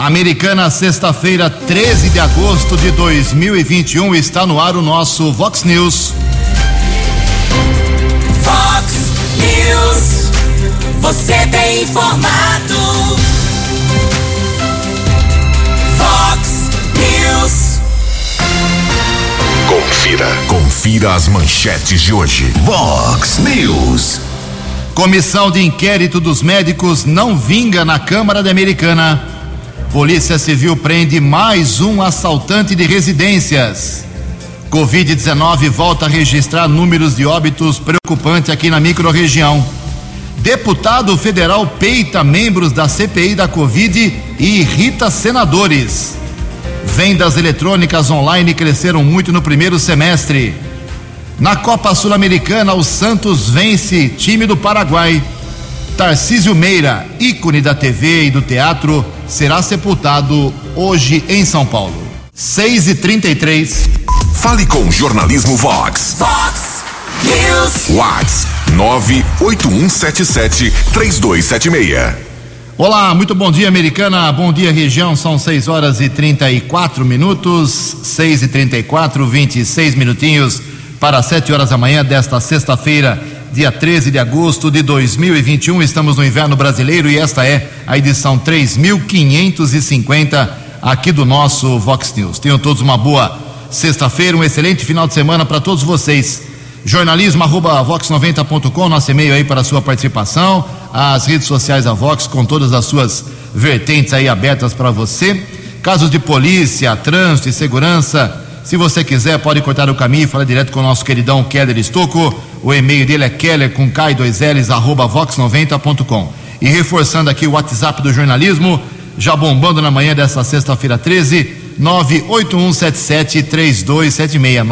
Americana, sexta-feira, 13 de agosto de 2021, está no ar o nosso Vox News. Vox News, você tem informado. Vox News. Confira, confira as manchetes de hoje. Vox News. Comissão de inquérito dos médicos não vinga na Câmara da Americana. Polícia Civil prende mais um assaltante de residências. Covid-19 volta a registrar números de óbitos preocupante aqui na microrregião. Deputado federal peita membros da CPI da Covid e irrita senadores. Vendas eletrônicas online cresceram muito no primeiro semestre. Na Copa Sul-Americana, o Santos vence time do Paraguai. Tarcísio Meira, ícone da TV e do teatro, será sepultado hoje em São Paulo. 6 e 33 Fale com o Jornalismo Vox. Vox News. Vox 981773276. Olá, muito bom dia, americana. Bom dia, região. São 6 horas e 34 minutos. 6 e 34, 26 minutinhos para 7 horas da manhã desta sexta-feira, dia 13 de agosto de 2021. Estamos no inverno brasileiro e esta é a edição 3550 aqui do nosso Vox News. Tenham todos uma boa sexta-feira, um excelente final de semana para todos vocês. Jornalismo arroba vox90.com, nosso e-mail aí para a sua participação, as redes sociais da Vox com todas as suas vertentes aí abertas para você. Casos de polícia, trânsito e segurança, se você quiser pode cortar o caminho e falar direto com o nosso queridão Keller Estocco. O e-mail dele é keller com k 2 ls arroba vox90.com. E reforçando aqui o WhatsApp do jornalismo, já bombando na manhã dessa sexta-feira 13, 98177 3276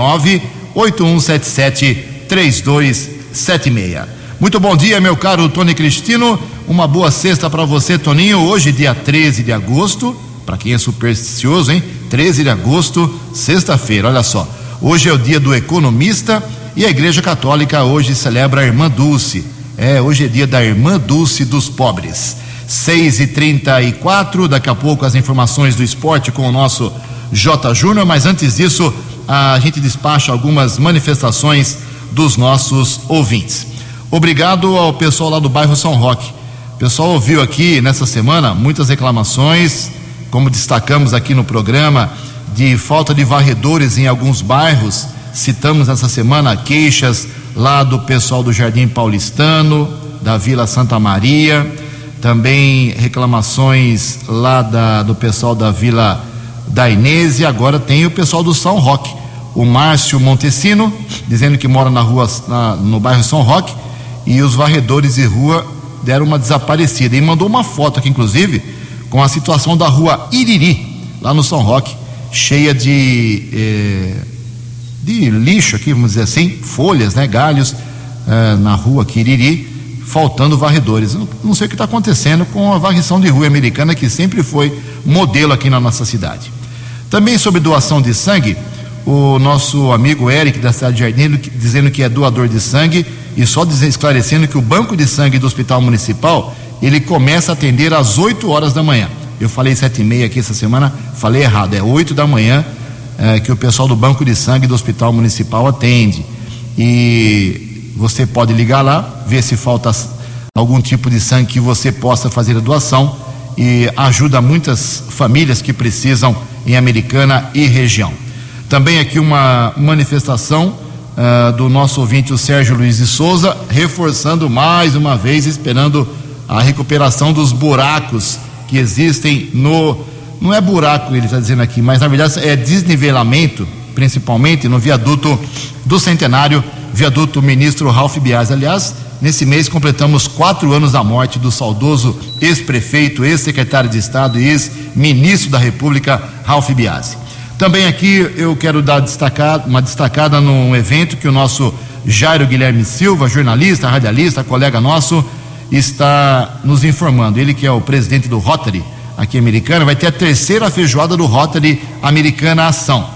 8177-3276. Muito bom dia, meu caro Tony Cristino. Uma boa sexta para você, Toninho. Hoje, dia 13 de agosto. Para quem é supersticioso, hein? 13 de agosto, sexta-feira. Olha só. Hoje é o dia do economista e a Igreja Católica hoje celebra a Irmã Dulce. É, hoje é dia da Irmã Dulce dos Pobres. 6 e 34 daqui a pouco as informações do esporte com o nosso J. Júnior, mas antes disso a gente despacha algumas manifestações dos nossos ouvintes. Obrigado ao pessoal lá do bairro São Roque. O pessoal ouviu aqui nessa semana muitas reclamações, como destacamos aqui no programa, de falta de varredores em alguns bairros. Citamos essa semana queixas lá do pessoal do Jardim Paulistano, da Vila Santa Maria, também reclamações lá da, do pessoal da Vila da Inês e agora tem o pessoal do São Roque. O Márcio Montesino, dizendo que mora na rua, na, no bairro São Roque, e os varredores de rua deram uma desaparecida. E mandou uma foto aqui, inclusive, com a situação da rua Iriri, lá no São Roque, cheia de, eh, de lixo aqui, vamos dizer assim, folhas, né, galhos, eh, na rua aqui, Iriri, faltando varredores. Não, não sei o que está acontecendo com a varrição de rua americana, que sempre foi modelo aqui na nossa cidade. Também sobre doação de sangue, o nosso amigo Eric da cidade de Jardim dizendo que é doador de sangue e só esclarecendo que o banco de sangue do Hospital Municipal ele começa a atender às 8 horas da manhã. Eu falei sete e meia aqui essa semana, falei errado, é 8 da manhã é, que o pessoal do banco de sangue do Hospital Municipal atende. E você pode ligar lá, ver se falta algum tipo de sangue que você possa fazer a doação e ajuda muitas famílias que precisam em Americana e região. Também aqui uma manifestação uh, do nosso ouvinte, o Sérgio Luiz de Souza, reforçando mais uma vez, esperando a recuperação dos buracos que existem no. Não é buraco, ele está dizendo aqui, mas na verdade é desnivelamento, principalmente no viaduto do Centenário, viaduto ministro Ralph Bias. Aliás, nesse mês completamos quatro anos da morte do saudoso ex-prefeito, ex-secretário de Estado e ex-ministro da República, Ralph Biasi. Também aqui eu quero dar destacada, uma destacada num evento que o nosso Jairo Guilherme Silva, jornalista, radialista, colega nosso, está nos informando. Ele que é o presidente do Rotary aqui americana, vai ter a terceira feijoada do Rotary Americana Ação.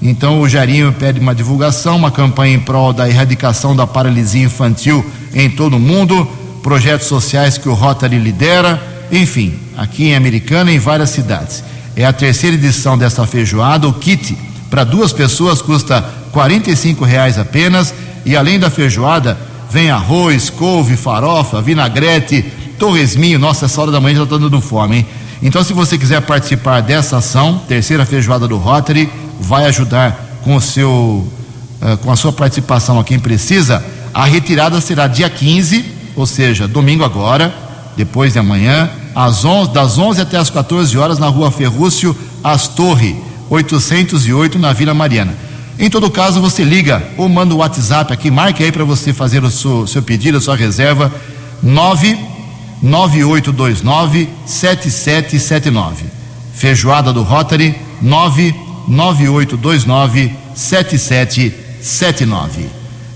Então o Jairinho pede uma divulgação, uma campanha em prol da erradicação da paralisia infantil em todo o mundo, projetos sociais que o Rotary lidera enfim, aqui em Americana e em várias cidades. É a terceira edição desta feijoada. O kit para duas pessoas custa R$ reais apenas e além da feijoada vem arroz, couve, farofa, vinagrete, torresminho. Nossa, essa hora da manhã já está dando fome, hein? Então, se você quiser participar dessa ação, terceira feijoada do Rotary, vai ajudar com o seu, uh, com a sua participação a quem precisa. A retirada será dia 15, ou seja, domingo agora, depois de amanhã, às 11, das 11 até as 14 horas na Rua Ferrúcio, Astorre, 808 na Vila Mariana. Em todo caso, você liga ou manda o WhatsApp aqui, marque aí para você fazer o seu, seu pedido, a sua reserva, 99829 7779. Feijoada do Rotary, 99829 7779.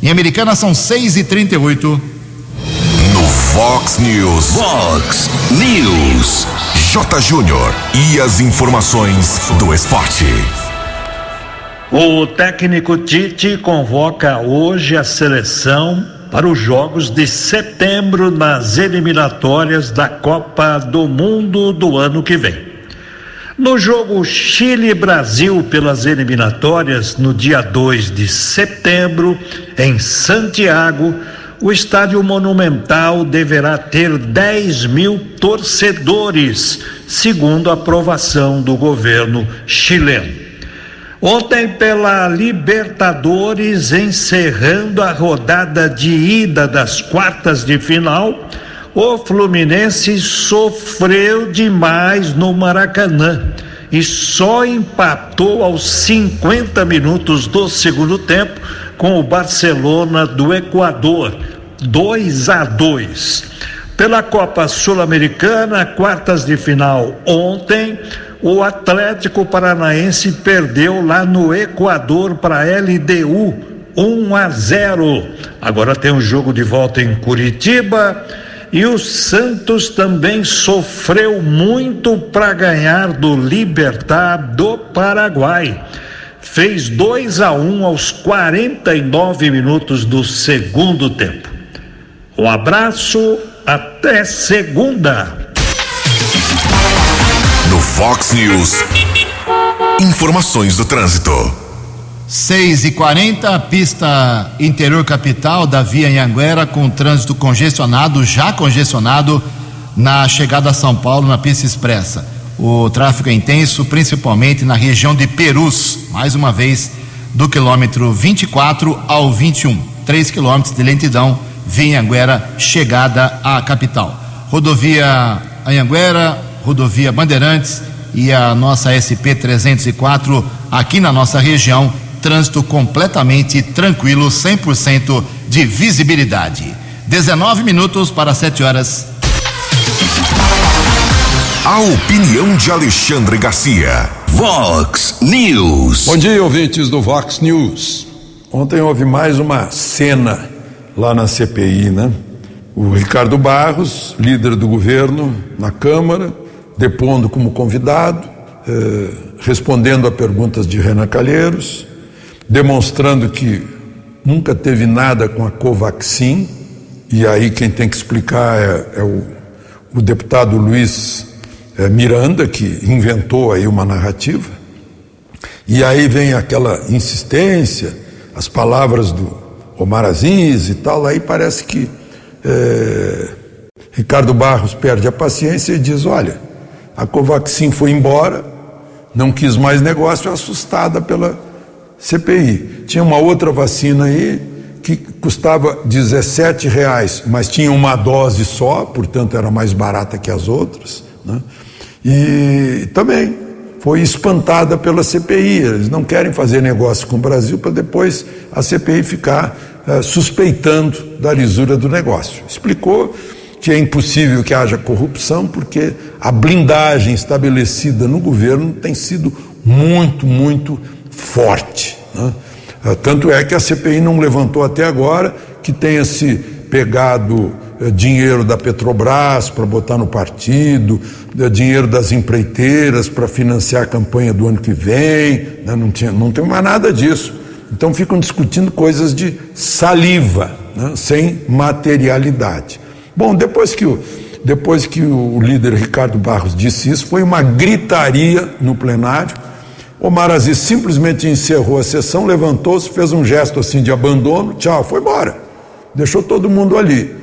Em Americana são 6 e 38 No Fox News. Fox News. J. Júnior. E as informações do esporte. O técnico Tite convoca hoje a seleção para os Jogos de setembro nas eliminatórias da Copa do Mundo do ano que vem. No jogo Chile-Brasil pelas eliminatórias, no dia 2 de setembro, em Santiago, o estádio monumental deverá ter 10 mil torcedores, segundo a aprovação do governo chileno. Ontem, pela Libertadores, encerrando a rodada de ida das quartas de final, o Fluminense sofreu demais no Maracanã e só empatou aos 50 minutos do segundo tempo com o Barcelona do Equador, 2 a 2. Pela Copa Sul-Americana, quartas de final ontem, o Atlético Paranaense perdeu lá no Equador para a LDU 1 a 0. Agora tem um jogo de volta em Curitiba e o Santos também sofreu muito para ganhar do Libertar do Paraguai. Fez 2 a 1 aos 49 minutos do segundo tempo. Um abraço, até segunda. Fox News. Informações do trânsito. 6 e 40 pista interior capital da via Anhanguera com trânsito congestionado, já congestionado na chegada a São Paulo na pista expressa. O tráfego é intenso, principalmente na região de Perus, mais uma vez, do quilômetro 24 ao 21. 3 quilômetros de lentidão, via Anhanguera, chegada à capital. Rodovia Anhanguera, rodovia Bandeirantes e a nossa SP 304 aqui na nossa região, trânsito completamente tranquilo, 100% de visibilidade. 19 minutos para 7 horas. A opinião de Alexandre Garcia. Vox News. Bom dia, ouvintes do Vox News. Ontem houve mais uma cena lá na CPI, né? O Ricardo Barros, líder do governo na Câmara, depondo como convidado, eh, respondendo a perguntas de Renan Calheiros, demonstrando que nunca teve nada com a Covaxin, e aí quem tem que explicar é, é o, o, deputado Luiz eh, Miranda, que inventou aí uma narrativa. E aí vem aquela insistência, as palavras do Omar Aziz e tal, aí parece que eh, Ricardo Barros perde a paciência e diz: olha a Covaxin foi embora, não quis mais negócio, assustada pela CPI. Tinha uma outra vacina aí que custava 17 reais, mas tinha uma dose só, portanto era mais barata que as outras. Né? E também foi espantada pela CPI. Eles não querem fazer negócio com o Brasil para depois a CPI ficar uh, suspeitando da lisura do negócio. Explicou que é impossível que haja corrupção, porque a blindagem estabelecida no governo tem sido muito, muito forte. Né? Ah, tanto é que a CPI não levantou até agora que tenha se pegado eh, dinheiro da Petrobras para botar no partido, eh, dinheiro das empreiteiras para financiar a campanha do ano que vem, né? não, tinha, não tem mais nada disso. Então ficam discutindo coisas de saliva, né? sem materialidade. Bom, depois que o depois que o líder Ricardo Barros disse isso, foi uma gritaria no plenário. Omar Aziz simplesmente encerrou a sessão, levantou-se, fez um gesto assim de abandono, tchau, foi embora. Deixou todo mundo ali.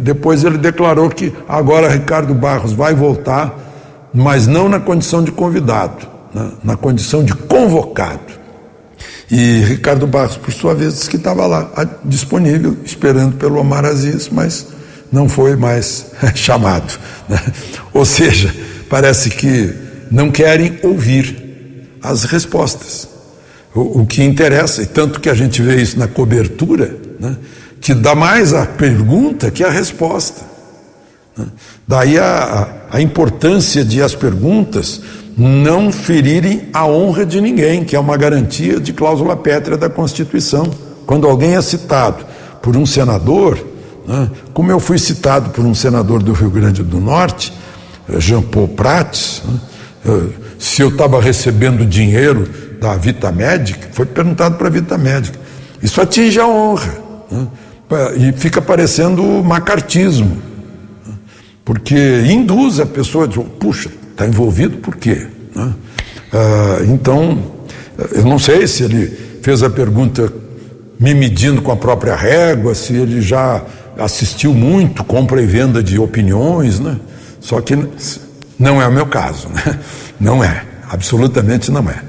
Depois ele declarou que agora Ricardo Barros vai voltar, mas não na condição de convidado, né? na condição de convocado. E Ricardo Barros, por sua vez, disse que estava lá, disponível, esperando pelo Omar Aziz, mas não foi mais chamado. Né? Ou seja, parece que não querem ouvir as respostas. O, o, que interessa, e tanto que a gente vê isso na cobertura, né? que dá mais a pergunta que a resposta. Né? Daí a, a importância de as perguntas não ferirem a honra de ninguém, que é uma garantia de cláusula pétrea da Constituição. Quando alguém é citado por um senador, né, como eu fui citado por um senador do Rio Grande do Norte, eh, Jean Paul Prats, né, se eu estava recebendo dinheiro da Vita Médica, foi perguntado para a Vita Médica. Isso atinge a honra né, e fica parecendo macartismo, né, porque induz a pessoa a dizer, puxa, Está envolvido por quê? Né? Ah, então, eu não sei se ele fez a pergunta me medindo com a própria régua, se ele já assistiu muito compra e venda de opiniões, né? Só que não é o meu caso, né? Não é, absolutamente não é.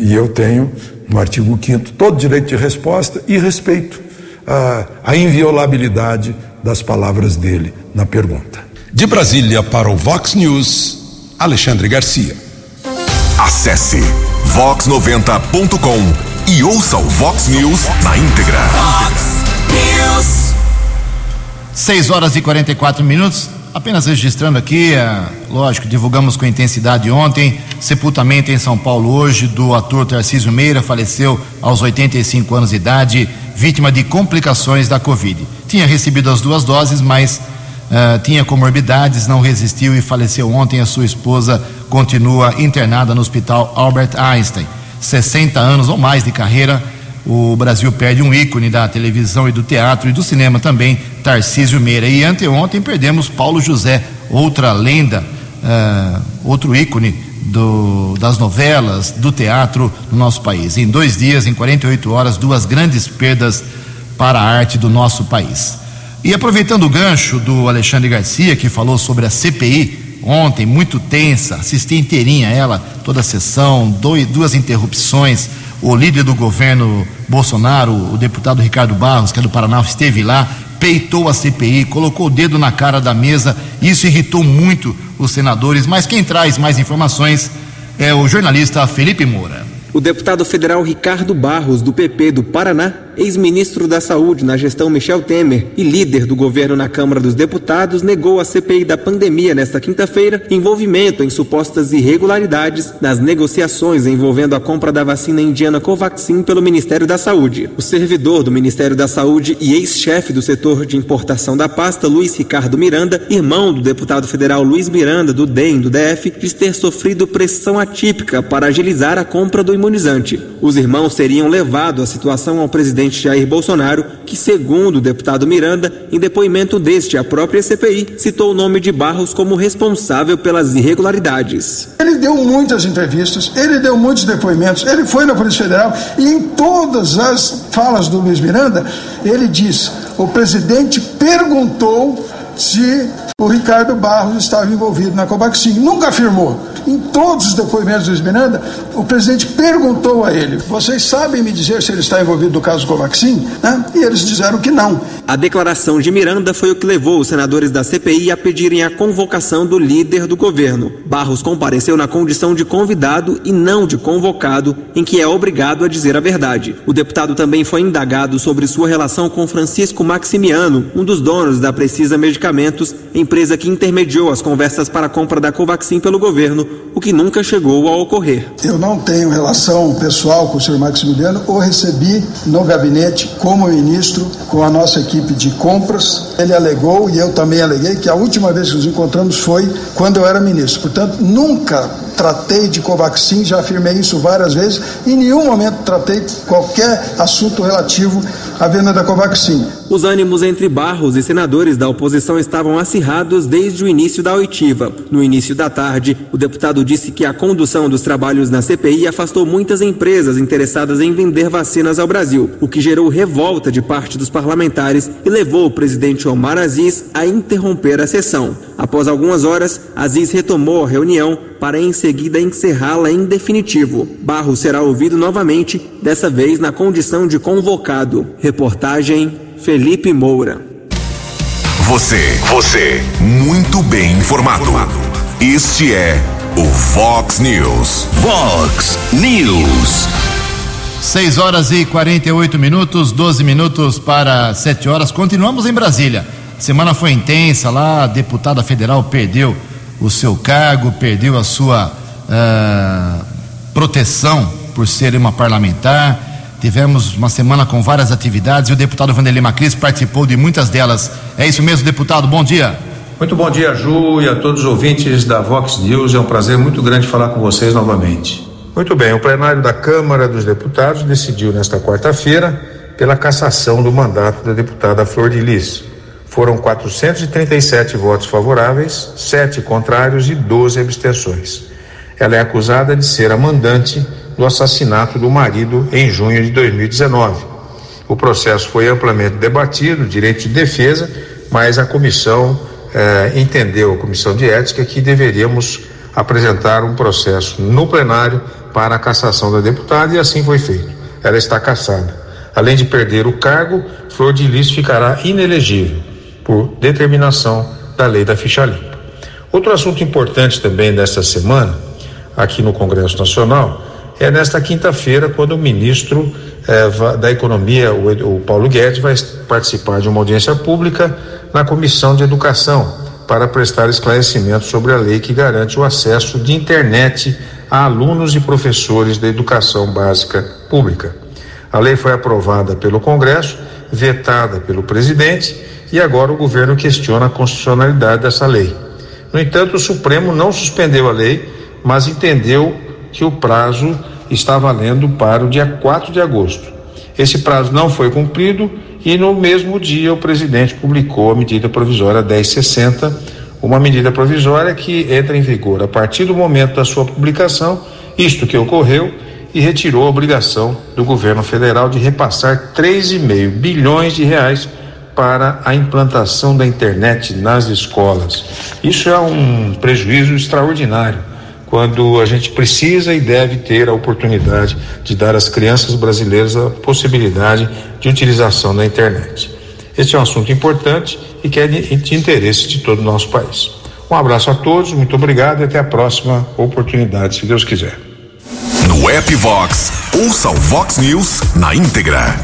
E eu tenho, no artigo 5 todo direito de resposta e respeito a, a inviolabilidade das palavras dele na pergunta. De Brasília para o Vox News. Alexandre Garcia. Acesse vox90.com e ouça o Vox News na íntegra. Vox News. 6 horas e 44 minutos. Apenas registrando aqui, é, lógico, divulgamos com intensidade ontem, sepultamento em São Paulo hoje do ator Tarcísio Meira, faleceu aos 85 anos de idade, vítima de complicações da Covid. Tinha recebido as duas doses, mas Uh, tinha comorbidades, não resistiu e faleceu ontem. A sua esposa continua internada no Hospital Albert Einstein. 60 anos ou mais de carreira, o Brasil perde um ícone da televisão e do teatro e do cinema também, Tarcísio Meira. E anteontem perdemos Paulo José, outra lenda, uh, outro ícone do, das novelas, do teatro no nosso país. Em dois dias, em 48 horas, duas grandes perdas para a arte do nosso país. E aproveitando o gancho do Alexandre Garcia, que falou sobre a CPI ontem, muito tensa, assisti inteirinha ela, toda a sessão, dois, duas interrupções. O líder do governo Bolsonaro, o deputado Ricardo Barros, que é do Paraná, esteve lá, peitou a CPI, colocou o dedo na cara da mesa. Isso irritou muito os senadores. Mas quem traz mais informações é o jornalista Felipe Moura. O deputado federal Ricardo Barros, do PP do Paraná, ex-ministro da Saúde na gestão Michel Temer e líder do governo na Câmara dos Deputados, negou à CPI da pandemia nesta quinta-feira envolvimento em supostas irregularidades nas negociações envolvendo a compra da vacina indiana Covaxin pelo Ministério da Saúde. O servidor do Ministério da Saúde e ex-chefe do setor de importação da pasta, Luiz Ricardo Miranda, irmão do deputado federal Luiz Miranda, do DEM do DF, diz ter sofrido pressão atípica para agilizar a compra do imunizante. Os irmãos teriam levado a situação ao presidente presidente Jair Bolsonaro, que, segundo o deputado Miranda, em depoimento deste à própria CPI, citou o nome de Barros como responsável pelas irregularidades. Ele deu muitas entrevistas, ele deu muitos depoimentos, ele foi na Polícia Federal e em todas as falas do Luiz Miranda, ele diz: o presidente perguntou se o Ricardo Barros estava envolvido na Covaxin. Nunca afirmou. Em todos os depoimentos do Miranda, o presidente perguntou a ele: Vocês sabem me dizer se ele está envolvido no caso Covaxin? Né? E eles disseram que não. A declaração de Miranda foi o que levou os senadores da CPI a pedirem a convocação do líder do governo. Barros compareceu na condição de convidado e não de convocado, em que é obrigado a dizer a verdade. O deputado também foi indagado sobre sua relação com Francisco Maximiano, um dos donos da Precisa Medicamentos, empresa que intermediou as conversas para a compra da Covaxin pelo governo, o que nunca chegou a ocorrer. Eu não tenho relação pessoal com o senhor Maximiliano, ou recebi no gabinete como ministro com a nossa equipe de compras Ele alegou, e eu também aleguei, que a última vez que nos encontramos foi quando eu era ministro. Portanto, nunca tratei de Covaxin, já afirmei isso várias vezes, em nenhum momento tratei qualquer assunto relativo à venda da Covaxin. Os ânimos entre Barros e senadores da oposição estavam acirrados desde o início da oitiva. No início da tarde, o deputado disse que a condução dos trabalhos na CPI afastou muitas empresas interessadas em vender vacinas ao Brasil, o que gerou revolta de parte dos parlamentares e levou o presidente Omar Aziz a interromper a sessão. Após algumas horas, Aziz retomou a reunião para em seguida encerrá-la em definitivo. Barros será ouvido novamente, dessa vez na condição de convocado. Reportagem Felipe Moura. Você, você, muito bem informado. Este é o Fox News. Fox News. 6 horas e 48 minutos, 12 minutos para 7 horas. Continuamos em Brasília. Semana foi intensa lá, a deputada federal perdeu o seu cargo, perdeu a sua uh, proteção por ser uma parlamentar. Tivemos uma semana com várias atividades e o deputado Vanderlei Macris participou de muitas delas. É isso mesmo, deputado? Bom dia. Muito bom dia, Ju, e a todos os ouvintes da Vox News. É um prazer muito grande falar com vocês novamente. Muito bem, o plenário da Câmara dos Deputados decidiu nesta quarta-feira pela cassação do mandato da deputada Flor de Lis. Foram 437 votos favoráveis, 7 contrários e 12 abstenções. Ela é acusada de ser a mandante do assassinato do marido em junho de 2019. O processo foi amplamente debatido, direito de defesa, mas a comissão eh, entendeu, a comissão de ética, que deveríamos apresentar um processo no plenário para a cassação da deputada e assim foi feito. Ela está cassada. Além de perder o cargo, Flor de Lis ficará inelegível por determinação da lei da ficha limpa. Outro assunto importante também desta semana, aqui no Congresso Nacional, é nesta quinta-feira, quando o ministro eh, da Economia, o, o Paulo Guedes, vai participar de uma audiência pública na Comissão de Educação para prestar esclarecimento sobre a lei que garante o acesso de internet a alunos e professores da educação básica pública. A lei foi aprovada pelo Congresso, vetada pelo presidente e agora o governo questiona a constitucionalidade dessa lei. No entanto, o Supremo não suspendeu a lei, mas entendeu que o prazo está valendo para o dia 4 de agosto. Esse prazo não foi cumprido e no mesmo dia o presidente publicou a medida provisória 1060, uma medida provisória que entra em vigor a partir do momento da sua publicação, isto que ocorreu, e retirou a obrigação do governo federal de repassar 3,5 bilhões de reais para a implantação da internet nas escolas. Isso é um prejuízo extraordinário quando a gente precisa e deve ter a oportunidade de dar às crianças brasileiras a possibilidade de utilização da internet. Este é um assunto importante e que é de interesse de todo o nosso país. Um abraço a todos, muito obrigado e até a próxima oportunidade, se Deus quiser. No app Vox, ouça o Vox News na íntegra.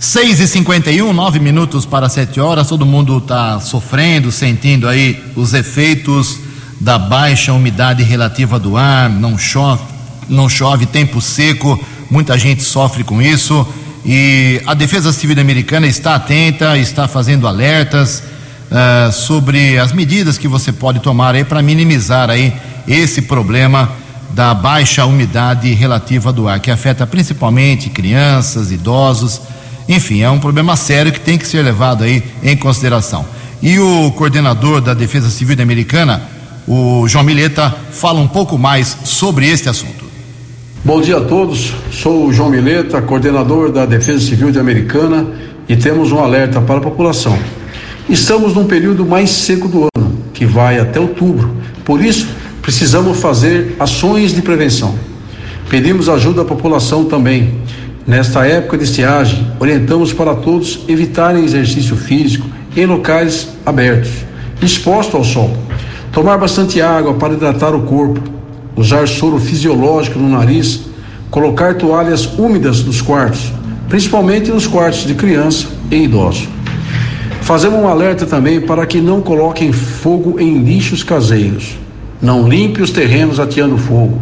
6 e 51 nove minutos para 7 horas. Todo mundo está sofrendo, sentindo aí os efeitos da baixa umidade relativa do ar, não chove, não chove, tempo seco, muita gente sofre com isso e a Defesa Civil Americana está atenta, está fazendo alertas uh, sobre as medidas que você pode tomar aí para minimizar aí esse problema da baixa umidade relativa do ar, que afeta principalmente crianças, idosos, enfim, é um problema sério que tem que ser levado aí em consideração. E o coordenador da Defesa Civil Americana, o João Mileta fala um pouco mais sobre este assunto. Bom dia a todos, sou o João Mileta, coordenador da Defesa Civil de Americana e temos um alerta para a população. Estamos num período mais seco do ano, que vai até outubro, por isso precisamos fazer ações de prevenção. Pedimos ajuda à população também. Nesta época de estiagem, orientamos para todos evitarem exercício físico em locais abertos, exposto ao sol Tomar bastante água para hidratar o corpo, usar soro fisiológico no nariz, colocar toalhas úmidas nos quartos, principalmente nos quartos de criança e idosos. Fazemos um alerta também para que não coloquem fogo em lixos caseiros. Não limpe os terrenos ateando fogo.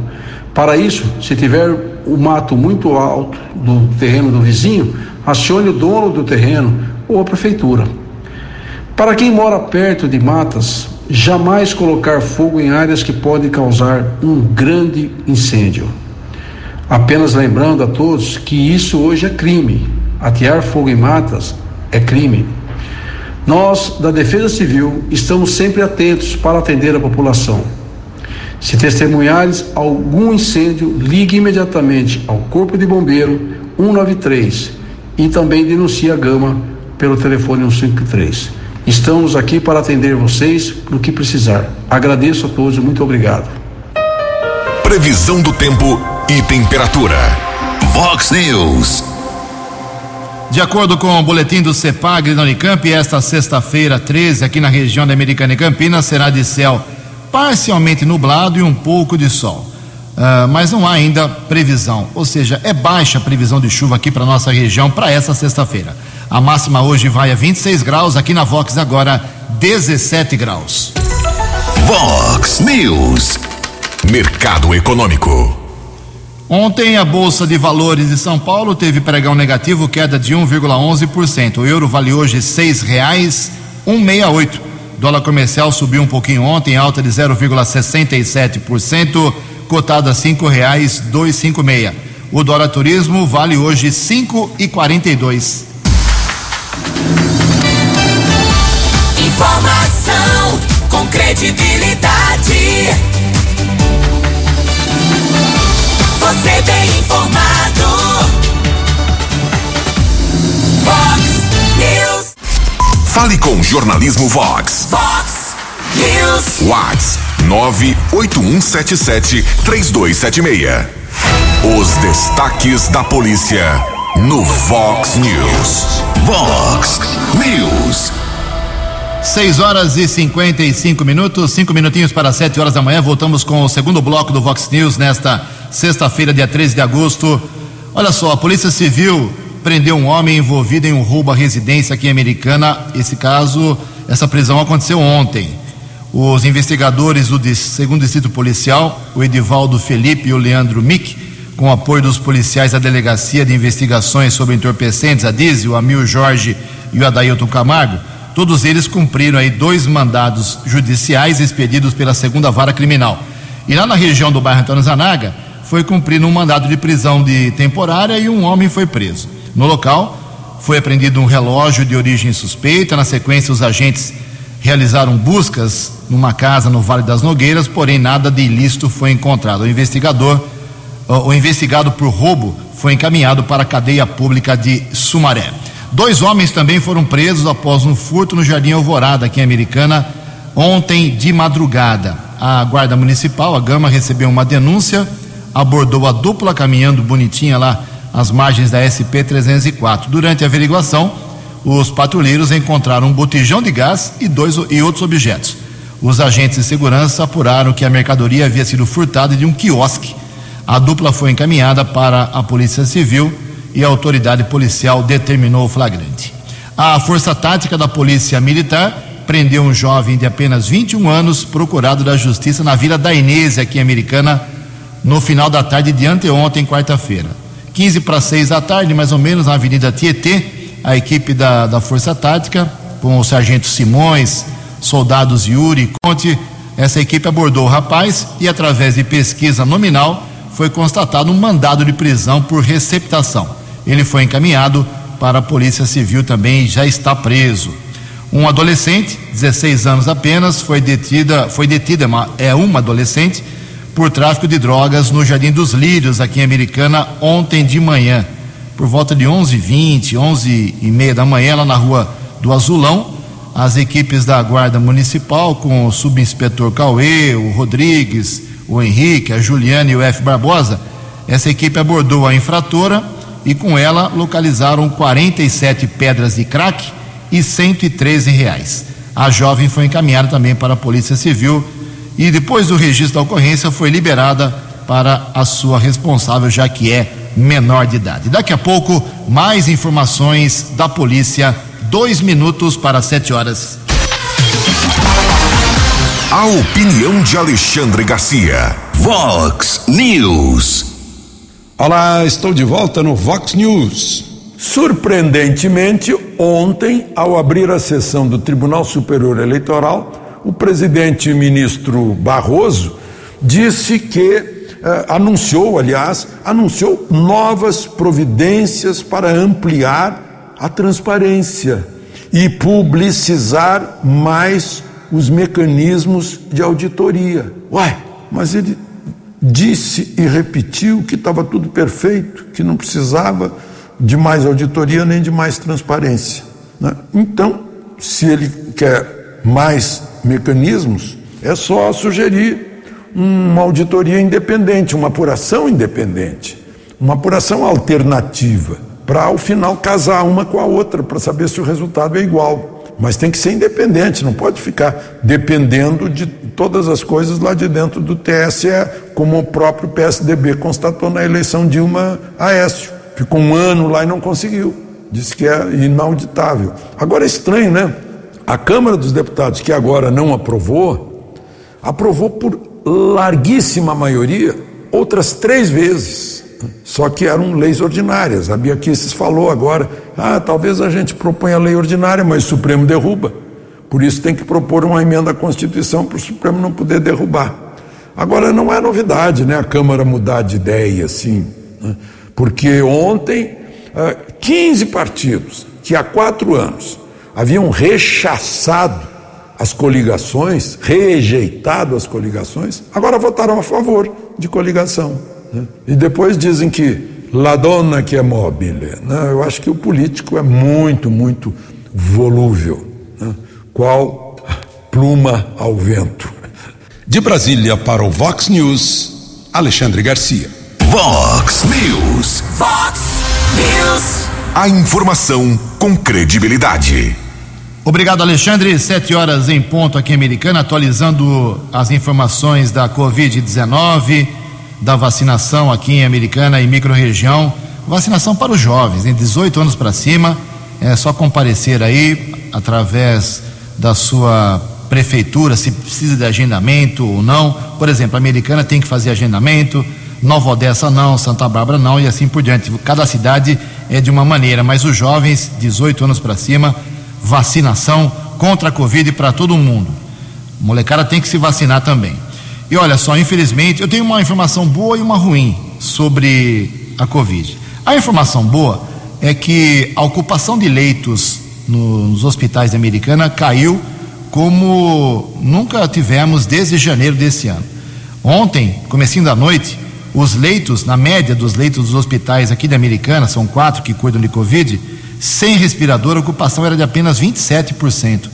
Para isso, se tiver o mato muito alto do terreno do vizinho, acione o dono do terreno ou a prefeitura. Para quem mora perto de matas, jamais colocar fogo em áreas que podem causar um grande incêndio. Apenas lembrando a todos que isso hoje é crime. Atear fogo em matas é crime. Nós, da Defesa Civil, estamos sempre atentos para atender a população. Se testemunhares algum incêndio, ligue imediatamente ao Corpo de Bombeiro 193 e também denuncie a Gama pelo telefone 153. Estamos aqui para atender vocês no que precisar. Agradeço a todos e muito obrigado. Previsão do tempo e temperatura. Vox News. De acordo com o boletim do CEPAG da Unicamp, esta sexta-feira, 13, aqui na região da Americana e Campinas, será de céu parcialmente nublado e um pouco de sol. Uh, mas não há ainda previsão, ou seja, é baixa a previsão de chuva aqui para nossa região para essa sexta-feira. A máxima hoje vai a 26 graus, aqui na Vox agora 17 graus. Vox News. Mercado Econômico. Ontem a Bolsa de Valores de São Paulo teve pregão negativo, queda de 1,11%. O euro vale hoje seis reais 168. Dólar comercial subiu um pouquinho ontem, alta de 0,67%, cotada a cinco reais 256. O dólar turismo vale hoje cinco e quarenta e dois. Informação com credibilidade. Você bem informado. Fox News. Fale com Jornalismo Vox. Fox News. Vox 981773276. Os destaques da polícia no Vox News. Vox News. 6 horas e 55 minutos, cinco minutinhos para 7 horas da manhã. Voltamos com o segundo bloco do Vox News nesta sexta-feira, dia 13 de agosto. Olha só, a Polícia Civil prendeu um homem envolvido em um roubo à residência aqui em Americana. Esse caso, essa prisão aconteceu ontem. Os investigadores do segundo distrito policial, o Edivaldo Felipe e o Leandro Mick, com apoio dos policiais da Delegacia de Investigações sobre Entorpecentes, a DISE, o Amil Jorge e o Adailton Camargo, todos eles cumpriram aí dois mandados judiciais expedidos pela segunda vara criminal. E lá na região do bairro Antônio Zanaga, foi cumprido um mandado de prisão de temporária e um homem foi preso. No local, foi apreendido um relógio de origem suspeita. Na sequência, os agentes realizaram buscas numa casa no Vale das Nogueiras, porém nada de ilícito foi encontrado. O investigador, o investigado por roubo, foi encaminhado para a cadeia pública de Sumaré. Dois homens também foram presos após um furto no Jardim Alvorada, aqui em Americana, ontem de madrugada. A Guarda Municipal, a Gama, recebeu uma denúncia, abordou a dupla caminhando bonitinha lá às margens da SP 304. Durante a averiguação, os patrulheiros encontraram um botijão de gás e dois e outros objetos. Os agentes de segurança apuraram que a mercadoria havia sido furtada de um quiosque. A dupla foi encaminhada para a Polícia Civil e a autoridade policial determinou o flagrante. A Força Tática da Polícia Militar prendeu um jovem de apenas 21 anos, procurado da Justiça na Vila da Inês, aqui em Americana, no final da tarde de anteontem, quarta-feira. 15 para 6 da tarde, mais ou menos, na Avenida Tietê, a equipe da, da Força Tática, com o sargento Simões, soldados Yuri Conte, essa equipe abordou o rapaz e, através de pesquisa nominal, foi constatado um mandado de prisão por receptação. Ele foi encaminhado para a Polícia Civil também e já está preso. Um adolescente, 16 anos apenas, foi detida, foi detida, é uma adolescente, por tráfico de drogas no Jardim dos Lírios, aqui em Americana, ontem de manhã. Por volta de 11h20, 11 e meia da manhã, lá na rua do Azulão, as equipes da Guarda Municipal, com o subinspetor Cauê, o Rodrigues, o Henrique, a Juliana e o F. Barbosa, essa equipe abordou a infratora e com ela localizaram 47 pedras de crack e 113 reais. A jovem foi encaminhada também para a Polícia Civil e depois do registro da ocorrência foi liberada para a sua responsável, já que é menor de idade. Daqui a pouco, mais informações da polícia, dois minutos para sete horas. A opinião de Alexandre Garcia. Vox News. Olá, estou de volta no Vox News. Surpreendentemente, ontem, ao abrir a sessão do Tribunal Superior Eleitoral, o presidente ministro Barroso disse que, eh, anunciou, aliás, anunciou novas providências para ampliar a transparência e publicizar mais os mecanismos de auditoria. Uai, mas ele disse e repetiu que estava tudo perfeito, que não precisava de mais auditoria nem de mais transparência. Né? Então, se ele quer mais mecanismos, é só sugerir uma auditoria independente, uma apuração independente, uma apuração alternativa, para ao final casar uma com a outra, para saber se o resultado é igual. Mas tem que ser independente, não pode ficar dependendo de todas as coisas lá de dentro do TSE, como o próprio PSDB constatou na eleição Dilma Aécio. Ficou um ano lá e não conseguiu. Disse que é inauditável. Agora é estranho, né? A Câmara dos Deputados, que agora não aprovou, aprovou por larguíssima maioria outras três vezes. Só que eram leis ordinárias. A Bia Kicis falou agora: ah, talvez a gente proponha a lei ordinária, mas o Supremo derruba. Por isso tem que propor uma emenda à Constituição para o Supremo não poder derrubar. Agora não é novidade, né? A Câmara mudar de ideia assim. Né? Porque ontem, 15 ah, partidos que há quatro anos haviam rechaçado as coligações, rejeitado as coligações, agora votaram a favor de coligação. Né? E depois dizem que la donna que é mobile. Né? Eu acho que o político é muito, muito volúvel. Né? Qual pluma ao vento. De Brasília para o Vox News, Alexandre Garcia. Vox News. Vox News. A informação com credibilidade. Obrigado, Alexandre. Sete horas em ponto aqui em Americana, atualizando as informações da Covid-19 da vacinação aqui em Americana e microrregião. Vacinação para os jovens, em 18 anos para cima. É só comparecer aí através da sua prefeitura, se precisa de agendamento ou não. Por exemplo, a Americana tem que fazer agendamento, Nova Odessa não, Santa Bárbara não e assim por diante. Cada cidade é de uma maneira, mas os jovens, 18 anos para cima, vacinação contra a Covid para todo mundo. molecada tem que se vacinar também. E olha só, infelizmente, eu tenho uma informação boa e uma ruim sobre a Covid. A informação boa é que a ocupação de leitos nos hospitais de Americana caiu como nunca tivemos desde janeiro desse ano. Ontem, comecinho da noite, os leitos, na média dos leitos dos hospitais aqui de Americana, são quatro que cuidam de Covid, sem respirador, a ocupação era de apenas 27%.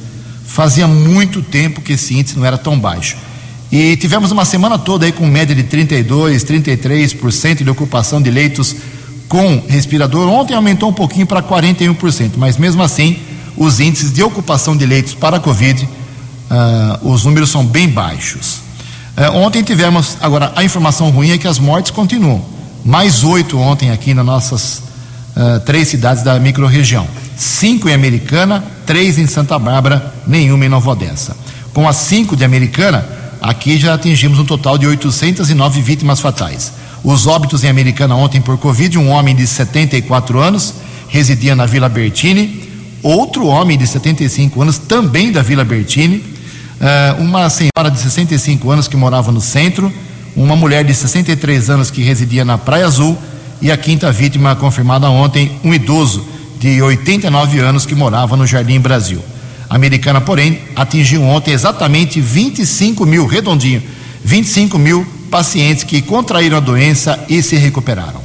Fazia muito tempo que esse índice não era tão baixo. E tivemos uma semana toda aí com média de 32, 33% de ocupação de leitos com respirador. Ontem aumentou um pouquinho para 41%, mas mesmo assim, os índices de ocupação de leitos para a Covid, uh, os números são bem baixos. Uh, ontem tivemos, agora, a informação ruim é que as mortes continuam. Mais oito ontem aqui nas nossas uh, três cidades da microrregião. Cinco em Americana, três em Santa Bárbara, nenhuma em Nova Odessa. Com as cinco de Americana, Aqui já atingimos um total de 809 vítimas fatais. Os óbitos em Americana ontem por Covid, um homem de 74 anos, residia na Vila Bertini, outro homem de 75 anos, também da Vila Bertini, eh, uma senhora de 65 anos que morava no centro, uma mulher de 63 anos que residia na Praia Azul e a quinta vítima confirmada ontem, um idoso de 89 anos que morava no Jardim Brasil. Americana, porém, atingiu ontem exatamente 25 mil, redondinho, 25 mil pacientes que contraíram a doença e se recuperaram.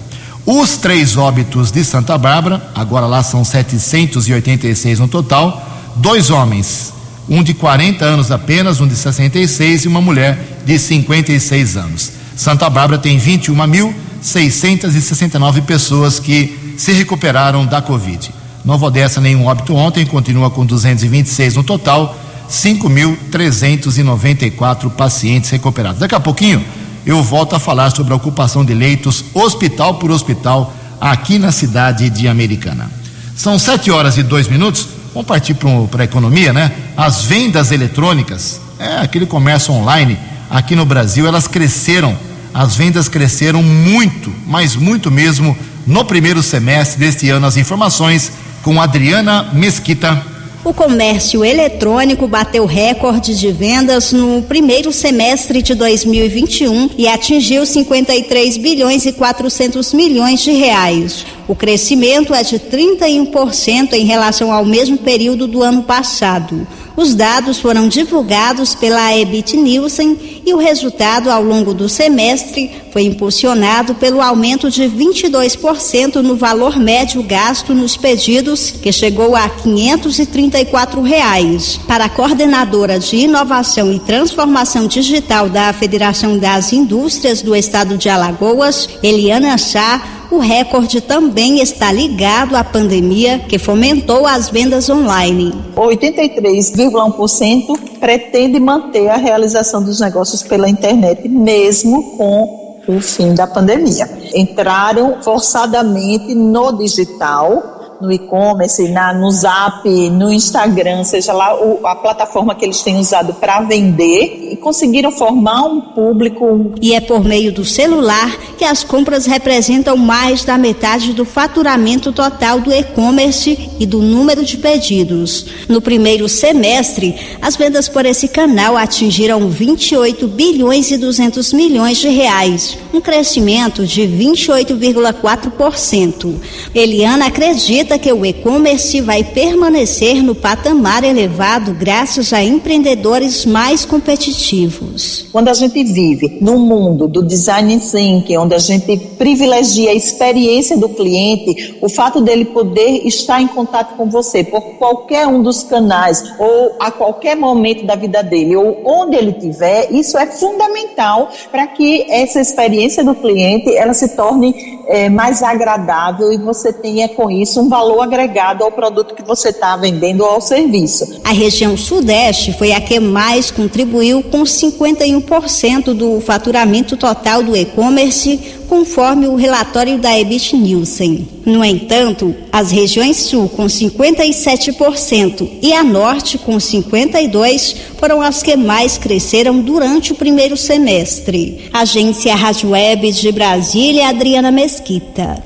Os três óbitos de Santa Bárbara, agora lá são 786 no total, dois homens, um de 40 anos apenas, um de 66 e uma mulher de 56 anos. Santa Bárbara tem 21.669 pessoas que se recuperaram da Covid. Nova Odessa, nenhum óbito ontem, continua com 226 no total, 5.394 pacientes recuperados. Daqui a pouquinho eu volto a falar sobre a ocupação de leitos hospital por hospital aqui na cidade de Americana. São sete horas e dois minutos. Vamos partir para a economia, né? As vendas eletrônicas, é aquele comércio online aqui no Brasil, elas cresceram, as vendas cresceram muito, mas muito mesmo no primeiro semestre deste ano. As informações com Adriana Mesquita. O comércio eletrônico bateu recorde de vendas no primeiro semestre de 2021 e atingiu 53 bilhões e 400 milhões de reais. O crescimento é de 31% em relação ao mesmo período do ano passado. Os dados foram divulgados pela Ebit Nielsen e o resultado ao longo do semestre foi impulsionado pelo aumento de 22% no valor médio gasto nos pedidos, que chegou a 534 reais. Para a coordenadora de inovação e transformação digital da Federação das Indústrias do Estado de Alagoas, Eliana Chá, o recorde também está ligado à pandemia, que fomentou as vendas online. 83,1% pretende manter a realização dos negócios pela internet, mesmo com o fim da pandemia. Entraram forçadamente no digital no e-commerce, no Zap, no Instagram, seja lá o, a plataforma que eles têm usado para vender e conseguiram formar um público. E é por meio do celular que as compras representam mais da metade do faturamento total do e-commerce e do número de pedidos. No primeiro semestre, as vendas por esse canal atingiram 28 bilhões e 200 milhões de reais, um crescimento de 28,4%. Eliana acredita acredita que o e-commerce vai permanecer no patamar elevado graças a empreendedores mais competitivos. Quando a gente vive num mundo do design thinking, onde a gente privilegia a experiência do cliente, o fato dele poder estar em contato com você por qualquer um dos canais ou a qualquer momento da vida dele ou onde ele estiver, isso é fundamental para que essa experiência do cliente ela se torne é, mais agradável e você tenha com isso um valor agregado ao produto que você está vendendo ou ao serviço. A região Sudeste foi a que mais contribuiu com 51% do faturamento total do e-commerce, conforme o relatório da Ebit Nielsen. No entanto, as regiões Sul com 57% e a Norte com 52% foram as que mais cresceram durante o primeiro semestre. Agência Rádio Web de Brasília, Adriana Mesquita.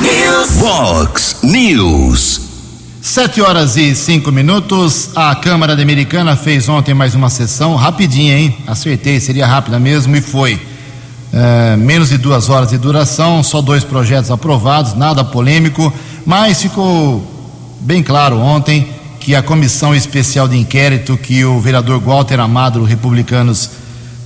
News. Vox News. Sete horas e cinco minutos. A Câmara de Americana fez ontem mais uma sessão rapidinha, hein? Acertei, seria rápida mesmo e foi. É, menos de duas horas de duração, só dois projetos aprovados, nada polêmico, mas ficou bem claro ontem que a comissão especial de inquérito que o vereador Walter Amado, republicanos,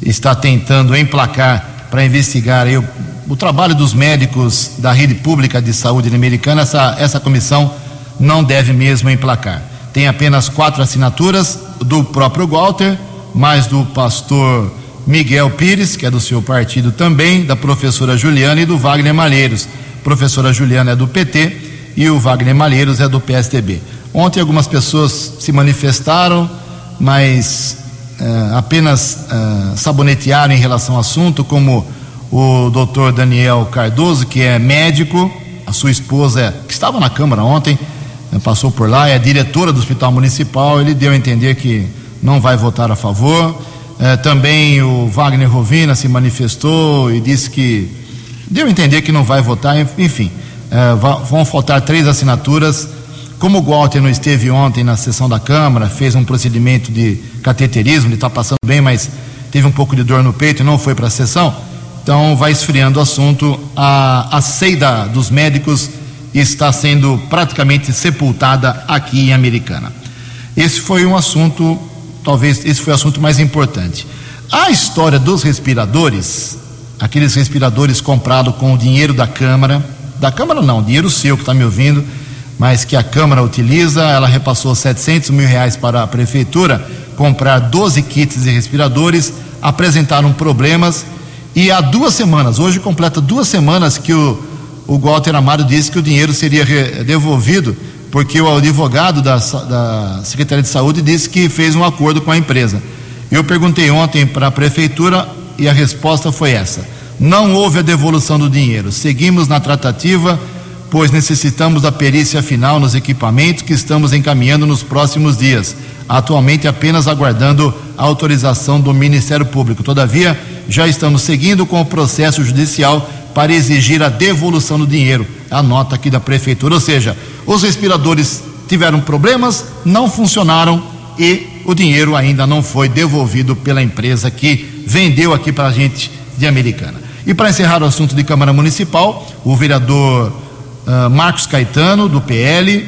está tentando emplacar para investigar o o trabalho dos médicos da rede pública de saúde americana, essa, essa comissão não deve mesmo emplacar. Tem apenas quatro assinaturas do próprio Walter, mais do pastor Miguel Pires, que é do seu partido também, da professora Juliana e do Wagner Malheiros. A professora Juliana é do PT e o Wagner Malheiros é do PSDB. Ontem algumas pessoas se manifestaram, mas uh, apenas uh, sabonetearam em relação ao assunto, como o doutor Daniel Cardoso, que é médico, a sua esposa, que estava na Câmara ontem, eh, passou por lá, é diretora do Hospital Municipal, ele deu a entender que não vai votar a favor. É, também o Wagner Rovina se manifestou e disse que deu a entender que não vai votar, enfim. É, vão faltar três assinaturas. Como o Walter não esteve ontem na sessão da Câmara, fez um procedimento de cateterismo, ele está passando bem, mas teve um pouco de dor no peito e não foi para a sessão então, vai esfriando o assunto. A, a seida dos médicos está sendo praticamente sepultada aqui em Americana. Esse foi um assunto, talvez esse foi o assunto mais importante. A história dos respiradores, aqueles respiradores comprados com o dinheiro da Câmara, da Câmara não, dinheiro seu que está me ouvindo, mas que a Câmara utiliza, ela repassou 700 mil reais para a Prefeitura comprar 12 kits de respiradores, apresentaram problemas e há duas semanas, hoje completa duas semanas que o, o Walter Amaro disse que o dinheiro seria devolvido, porque o advogado da, da Secretaria de Saúde disse que fez um acordo com a empresa. Eu perguntei ontem para a prefeitura e a resposta foi essa: não houve a devolução do dinheiro. Seguimos na tratativa, pois necessitamos da perícia final nos equipamentos que estamos encaminhando nos próximos dias. Atualmente apenas aguardando a autorização do Ministério Público. Todavia, já estamos seguindo com o processo judicial para exigir a devolução do dinheiro. A nota aqui da prefeitura. Ou seja, os respiradores tiveram problemas, não funcionaram e o dinheiro ainda não foi devolvido pela empresa que vendeu aqui para a gente de Americana. E para encerrar o assunto de Câmara Municipal, o vereador uh, Marcos Caetano, do PL,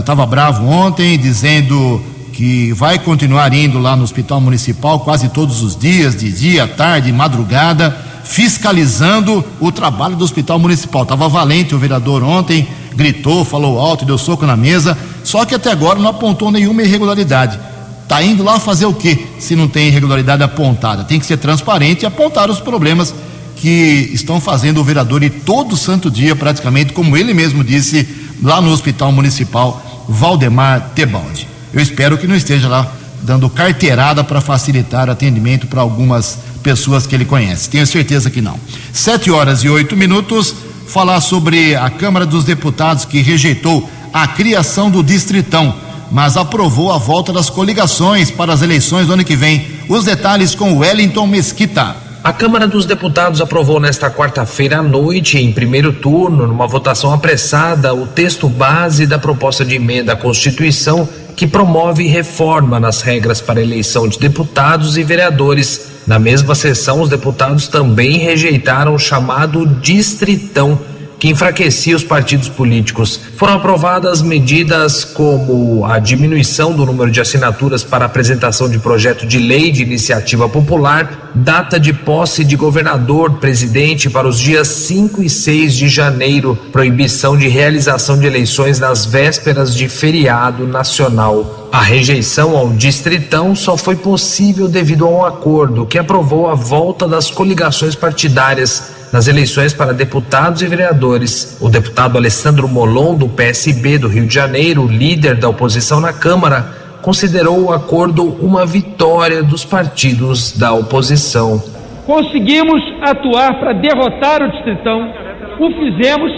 estava uh, bravo ontem, dizendo que vai continuar indo lá no Hospital Municipal quase todos os dias, de dia, tarde, madrugada, fiscalizando o trabalho do Hospital Municipal. Estava valente o vereador ontem, gritou, falou alto, deu soco na mesa, só que até agora não apontou nenhuma irregularidade. Está indo lá fazer o quê se não tem irregularidade apontada? Tem que ser transparente e apontar os problemas que estão fazendo o vereador e todo santo dia, praticamente, como ele mesmo disse, lá no Hospital Municipal Valdemar Tebaldi. Eu espero que não esteja lá dando carteirada para facilitar atendimento para algumas pessoas que ele conhece. Tenho certeza que não. Sete horas e oito minutos. Falar sobre a Câmara dos Deputados que rejeitou a criação do Distritão, mas aprovou a volta das coligações para as eleições do ano que vem. Os detalhes com Wellington Mesquita. A Câmara dos Deputados aprovou nesta quarta-feira à noite, em primeiro turno, numa votação apressada, o texto base da proposta de emenda à Constituição que promove reforma nas regras para eleição de deputados e vereadores. Na mesma sessão, os deputados também rejeitaram o chamado Distritão que enfraquecia os partidos políticos. Foram aprovadas medidas como a diminuição do número de assinaturas para apresentação de projeto de lei de iniciativa popular, data de posse de governador, presidente para os dias 5 e 6 de janeiro, proibição de realização de eleições nas vésperas de feriado nacional. A rejeição ao distritão só foi possível devido a um acordo que aprovou a volta das coligações partidárias nas eleições para deputados e vereadores. O deputado Alessandro Molon, do PSB do Rio de Janeiro, líder da oposição na Câmara, considerou o acordo uma vitória dos partidos da oposição. Conseguimos atuar para derrotar o Distritão, o fizemos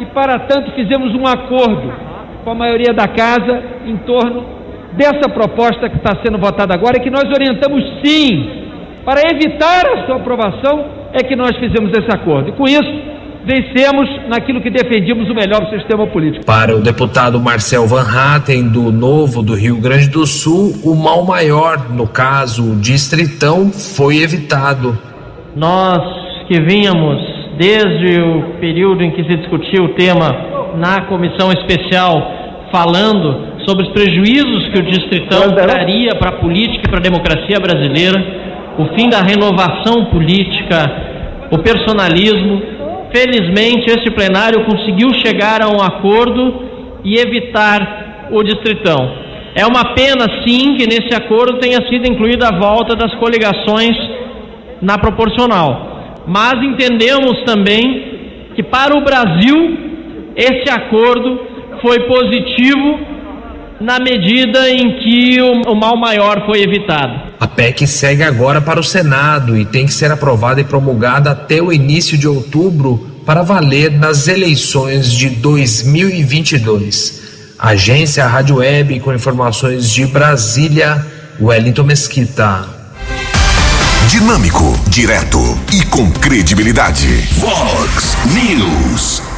e, para tanto, fizemos um acordo com a maioria da casa em torno dessa proposta que está sendo votada agora, e que nós orientamos sim para evitar a sua aprovação é que nós fizemos esse acordo. E com isso, vencemos naquilo que defendíamos o melhor sistema político. Para o deputado Marcel Van Hatten, do Novo do Rio Grande do Sul, o mal maior, no caso o distritão, foi evitado. Nós que vínhamos desde o período em que se discutiu o tema na comissão especial, falando sobre os prejuízos que o distritão traria para a política e para a democracia brasileira, o fim da renovação política, o personalismo. Felizmente, este plenário conseguiu chegar a um acordo e evitar o distritão. É uma pena, sim, que nesse acordo tenha sido incluída a volta das coligações na proporcional. Mas entendemos também que para o Brasil esse acordo foi positivo na medida em que o, o mal maior foi evitado. A PEC segue agora para o Senado e tem que ser aprovada e promulgada até o início de outubro para valer nas eleições de 2022. Agência Rádio Web com informações de Brasília, Wellington Mesquita. Dinâmico, direto e com credibilidade. Vox News.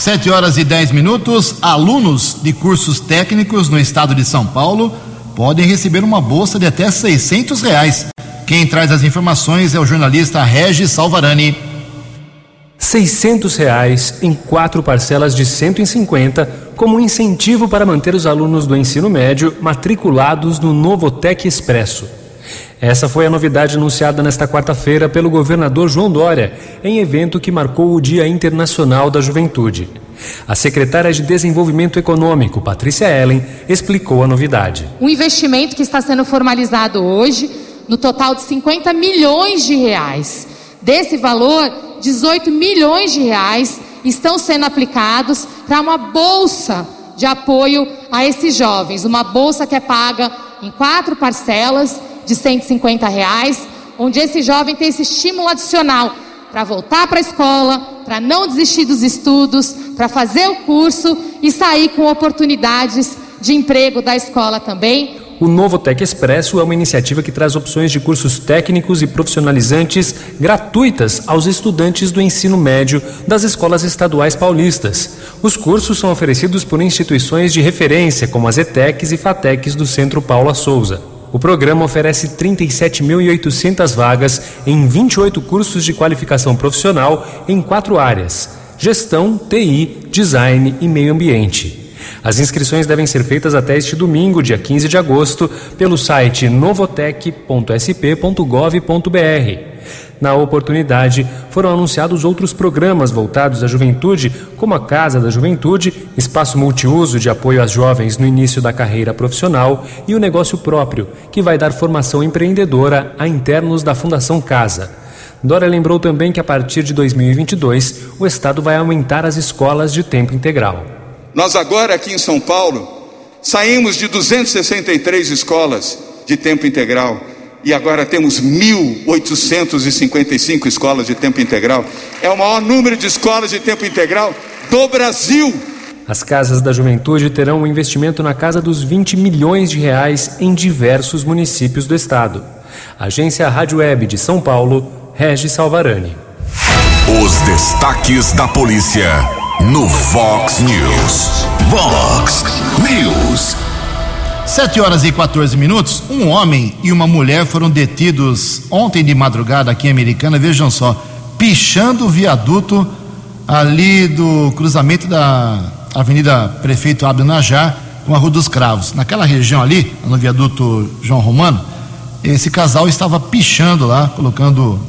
Sete horas e dez minutos. Alunos de cursos técnicos no estado de São Paulo podem receber uma bolsa de até seiscentos reais. Quem traz as informações é o jornalista Regis Salvarani. Seiscentos reais em quatro parcelas de 150 como incentivo para manter os alunos do ensino médio matriculados no Novotec Expresso. Essa foi a novidade anunciada nesta quarta-feira pelo governador João Dória, em evento que marcou o Dia Internacional da Juventude. A secretária de Desenvolvimento Econômico, Patrícia Ellen, explicou a novidade. Um investimento que está sendo formalizado hoje, no total de 50 milhões de reais. Desse valor, 18 milhões de reais estão sendo aplicados para uma bolsa de apoio a esses jovens. Uma bolsa que é paga em quatro parcelas de 150 reais, onde esse jovem tem esse estímulo adicional para voltar para a escola, para não desistir dos estudos, para fazer o curso e sair com oportunidades de emprego da escola também. O Novo Tec Expresso é uma iniciativa que traz opções de cursos técnicos e profissionalizantes gratuitas aos estudantes do ensino médio das escolas estaduais paulistas. Os cursos são oferecidos por instituições de referência, como as ETECs e FATECs do Centro Paula Souza. O programa oferece 37.800 vagas em 28 cursos de qualificação profissional em quatro áreas: gestão, TI, design e meio ambiente. As inscrições devem ser feitas até este domingo, dia 15 de agosto, pelo site novotec.sp.gov.br. Na oportunidade, foram anunciados outros programas voltados à juventude, como a Casa da Juventude, espaço multiuso de apoio às jovens no início da carreira profissional, e o Negócio Próprio, que vai dar formação empreendedora a internos da Fundação Casa. Dória lembrou também que a partir de 2022 o Estado vai aumentar as escolas de tempo integral. Nós agora aqui em São Paulo saímos de 263 escolas de tempo integral e agora temos 1.855 escolas de tempo integral. É o maior número de escolas de tempo integral do Brasil. As casas da juventude terão um investimento na casa dos 20 milhões de reais em diversos municípios do estado. Agência Rádio Web de São Paulo, Regis Salvarani. Os destaques da polícia no Vox News. Vox News. 7 horas e 14 minutos. Um homem e uma mulher foram detidos ontem de madrugada aqui em Americana, vejam só, pichando o viaduto ali do cruzamento da Avenida Prefeito Abdo com a Rua dos Cravos. Naquela região ali, no viaduto João Romano, esse casal estava pichando lá, colocando,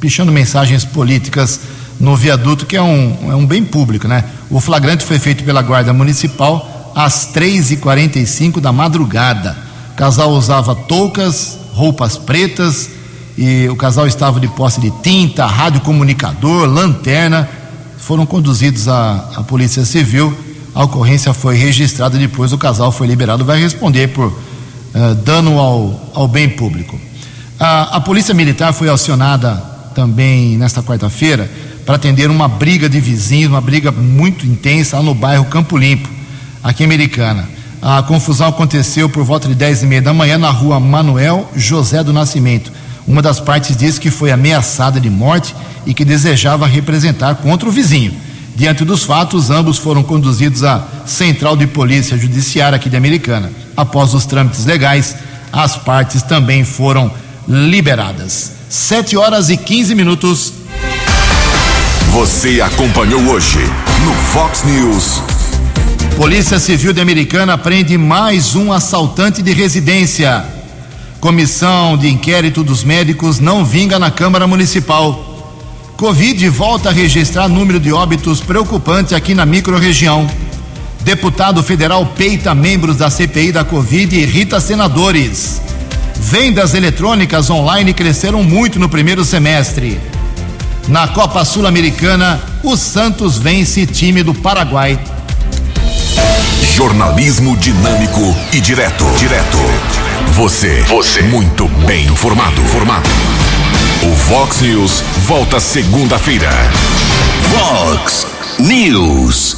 pichando mensagens políticas no viaduto, que é um, é um bem público, né? O flagrante foi feito pela Guarda Municipal às 3h45 da madrugada. O casal usava toucas, roupas pretas e o casal estava de posse de tinta, radiocomunicador, lanterna. Foram conduzidos à, à Polícia Civil. A ocorrência foi registrada depois o casal foi liberado. Vai responder por uh, dano ao, ao bem público. A, a Polícia Militar foi acionada também nesta quarta-feira para atender uma briga de vizinhos, uma briga muito intensa lá no bairro Campo Limpo, aqui em Americana. A confusão aconteceu por volta de 10 e meia da manhã na rua Manuel José do Nascimento. Uma das partes disse que foi ameaçada de morte e que desejava representar contra o vizinho. Diante dos fatos, ambos foram conduzidos à Central de Polícia Judiciária aqui de Americana. Após os trâmites legais, as partes também foram liberadas. 7 horas e 15 minutos. Você acompanhou hoje no Fox News. Polícia Civil de Americana prende mais um assaltante de residência. Comissão de inquérito dos médicos não vinga na Câmara Municipal. Covid volta a registrar número de óbitos preocupante aqui na microrregião. Deputado federal peita membros da CPI da Covid e irrita senadores. Vendas eletrônicas online cresceram muito no primeiro semestre. Na Copa Sul-Americana, o Santos vence time do Paraguai. Jornalismo dinâmico e direto. Direto. Você. Você. Muito bem informado. Formado. O Vox News volta segunda-feira. Vox News.